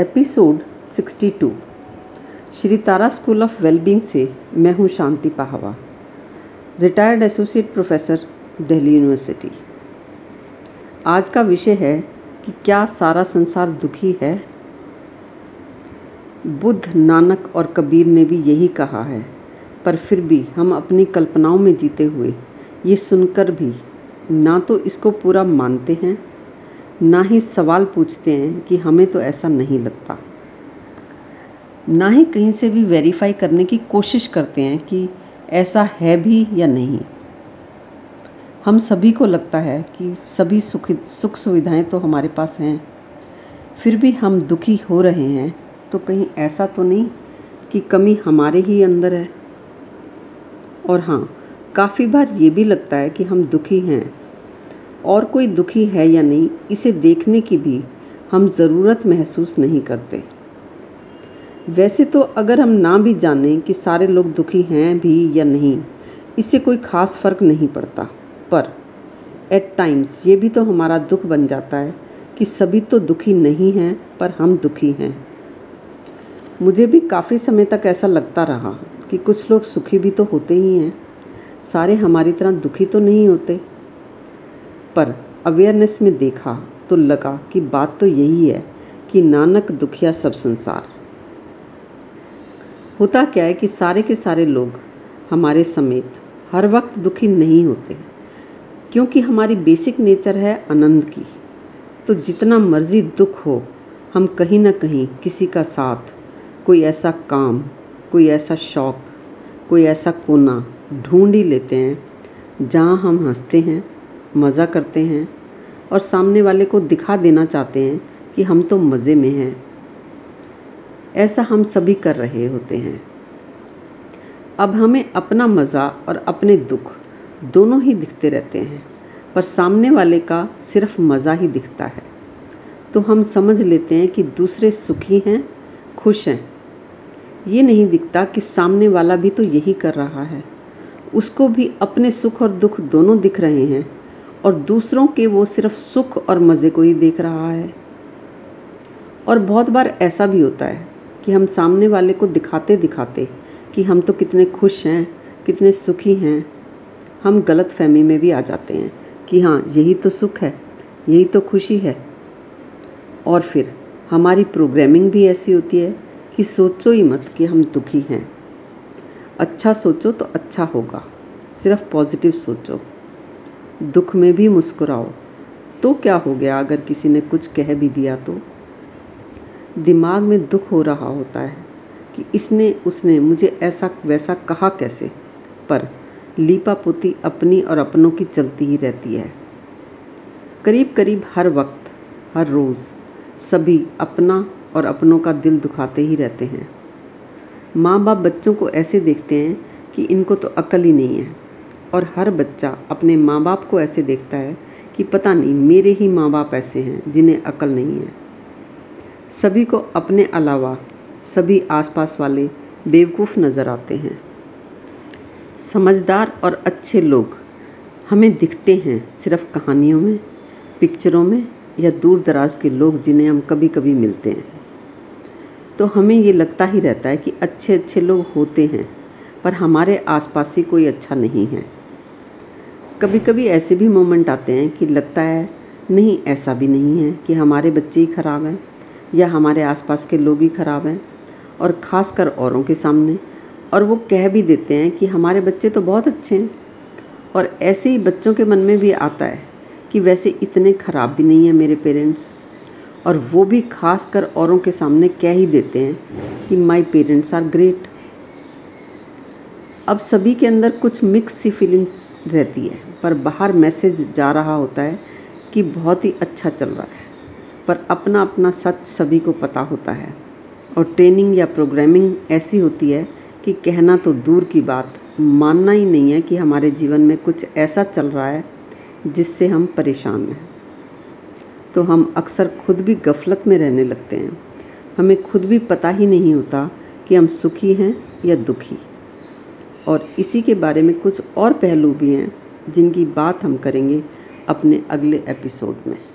Episode 62 Shri Tara school of wellbeing से मैं हूँ Shanti Pahwa, retired associate professor, Delhi university. आज का विषय है कि क्या सारा संसार दुखी है? बुद्ध नानक और कबीर ने भी यही कहा है, पर फिर भी हम अपनी कल्पनाओं में जीते हुए ये सुनकर भी ना तो इसको पूरा मानते हैं ना ही सवाल पूछते हैं कि हमें तो ऐसा नहीं लगता। ना ही कहीं से भी वेरीफाई करने की कोशिश करते हैं कि ऐसा है भी या नहीं। हम सभी को लगता है कि सभी सुख सुख सुविधाएँ तो हमारे पास हैं। फिर भी हम दुखी हो रहे हैं तो कहीं ऐसा तो नहीं कि कमी हमारे ही अंदर है। और हाँ काफ़ी बार ये भी लगता है कि हम दुखी हैं। और कोई दुखी है या नहीं, इसे देखने की भी हम ज़रूरत महसूस नहीं करते। वैसे तो अगर हम ना भी जानें कि सारे लोग दुखी हैं भी या नहीं, इससे कोई ख़ास फ़र्क नहीं पड़ता। पर एट टाइम्स ये भी तो हमारा दुख बन जाता है कि सभी तो दुखी नहीं हैं, पर हम दुखी हैं। मुझे भी काफ़ी समय तक ऐसा लगता रहा कि कुछ लोग सुखी भी तो होते ही हैं। सारे हमारी तरह दुखी तो नहीं होते। पर अवेयरनेस में देखा तो लगा कि बात तो यही है कि नानक दुखिया सब संसार। होता क्या है कि सारे के सारे लोग हमारे समेत हर वक्त दुखी नहीं होते, क्योंकि हमारी बेसिक नेचर है आनंद की। तो जितना मर्ज़ी दुख हो, हम कहीं ना कहीं किसी का साथ, कोई ऐसा काम, कोई ऐसा शौक, कोई ऐसा कोना ढूंढ ही लेते हैं, जहाँ हम हँसते हैं मज़ा करते हैं और सामने वाले को दिखा देना चाहते हैं कि हम तो मज़े में हैं। ऐसा हम सभी कर रहे होते हैं। अब हमें अपना मज़ा और अपने दुख दोनों ही दिखते रहते हैं, पर सामने वाले का सिर्फ़ मज़ा ही दिखता है। तो हम समझ लेते हैं कि दूसरे सुखी हैं, खुश हैं। ये नहीं दिखता कि सामने वाला भी तो यही कर रहा है। उसको भी अपने सुख और दुख दोनों दिख रहे हैं। और दूसरों के वो सिर्फ़ सुख और मज़े को ही देख रहा है। और बहुत बार ऐसा भी होता है कि हम सामने वाले को दिखाते दिखाते कि हम तो कितने खुश हैं, कितने सुखी हैं, हम गलत फहमी में भी आ जाते हैं कि हाँ यही तो सुख है, यही तो खुशी है। और फिर हमारी प्रोग्रामिंग भी ऐसी होती है कि सोचो ही मत कि हम दुखी हैं। अच्छा सोचो तो अच्छा होगा, सिर्फ़ पॉजिटिव सोचो। दुख में भी मुस्कुराओ। तो क्या हो गया अगर किसी ने कुछ कह भी दिया तो? दिमाग में दुख हो रहा होता है कि इसने, उसने मुझे ऐसा, वैसा कहा कैसे? पर लीपा पोती अपनी और अपनों की चलती ही रहती है। करीब करीब हर वक्त, हर रोज़ सभी अपना और अपनों का दिल दुखाते ही रहते हैं। माँ बाप बच्चों को ऐसे देखते हैं कि इनको तो अकल ही नहीं है। और हर बच्चा अपने माँ बाप को ऐसे देखता है कि पता नहीं, मेरे ही माँ बाप ऐसे हैं जिन्हें अकल नहीं है। सभी को अपने अलावा सभी आसपास वाले बेवकूफ़ नज़र आते हैं। समझदार और अच्छे लोग हमें दिखते हैं सिर्फ़ कहानियों में, पिक्चरों में या दूर दराज के लोग जिन्हें हम कभी कभी मिलते हैं। तो हमें ये लगता ही रहता है कि अच्छे अच्छे लोग होते हैं, पर हमारे आसपास ही कोई अच्छा नहीं है। कभी कभी ऐसे भी मोमेंट आते हैं कि लगता है, नहीं, ऐसा भी नहीं है कि हमारे बच्चे ही ख़राब हैं या हमारे आसपास के लोग ही ख़राब हैं। और ख़ास कर औरों के सामने। और वो कह भी देते हैं कि हमारे बच्चे तो बहुत अच्छे हैं। और ऐसे ही बच्चों के मन में भी आता है कि वैसे इतने ख़राब भी नहीं हैं मेरे पेरेंट्स। और वो भी खास कर औरों के सामने कह ही देते हैं कि माई पेरेंट्स आर ग्रेट अब सभी के अंदर कुछ मिक्स सी फीलिंग रहती है। पर बाहर मैसेज जा रहा होता है कि बहुत ही अच्छा चल रहा है। पर अपना अपना सच सभी को पता होता है। और ट्रेनिंग या प्रोग्रामिंग ऐसी होती है कि कहना तो दूर की बात, मानना ही नहीं है कि हमारे जीवन में कुछ ऐसा चल रहा है जिससे हम परेशान हैं। तो हम अक्सर खुद भी गफलत में रहने लगते हैं। हमें खुद भी पता ही नहीं होता कि हम सुखी हैं या दुखी। और इसी के बारे में कुछ और पहलू भी हैं जिनकी बात हम करेंगे अपने अगले एपिसोड में।